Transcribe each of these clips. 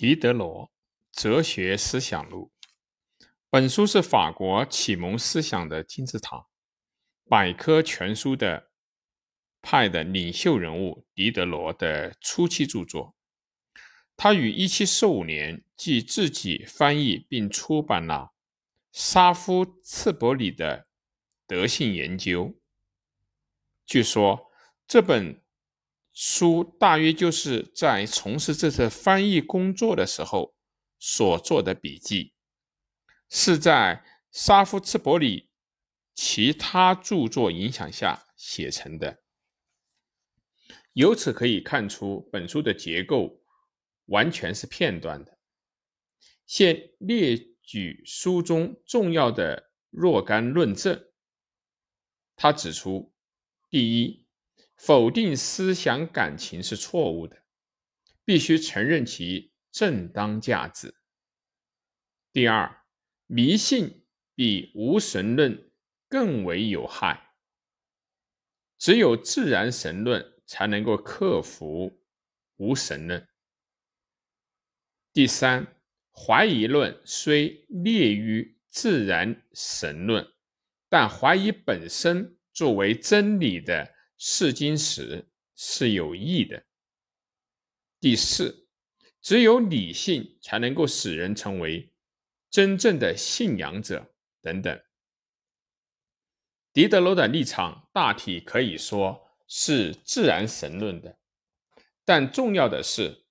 狄德罗《哲学思想录》本书是法国启蒙思想的金字塔，百科全书的派的领袖人物狄德罗的初期著作。他于1745年即自己翻译并出版了沙夫茨伯里的《德性研究》。据说这本。书大约就是在从事这次翻译工作的时候所做的笔记，是在沙夫茨伯里其他著作影响下写成的。由此可以看出，本书的结构完全是片段的。现列举书中重要的若干论证。他指出，第一。否定思想感情是错误的，必须承认其正当价值。第二，迷信比无神论更为有害，只有自然神论才能够克服无神论。第三，怀疑论虽劣于自然神论，但怀疑本身作为真理的。试金石是有益的。第四，只有理性才能够使人成为真正的信仰者。等等。狄德罗的立场大体可以说是自然神论的，但重要的是，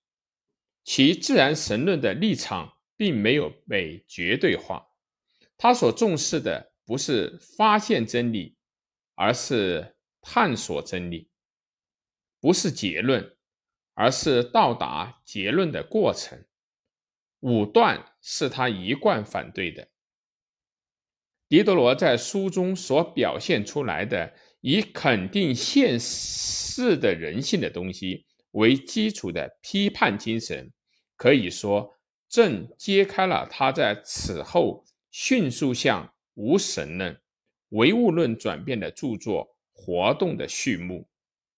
其自然神论的立场并没有被绝对化。他所重视的不是发现真理，而是。探索真理不是结论，而是到达结论的过程。武断是他一贯反对的。狄德罗在书中所表现出来的以肯定现世的人性的东西为基础的批判精神，可以说正揭开了他在此后迅速向无神论、唯物论转变的著作。活动的序幕。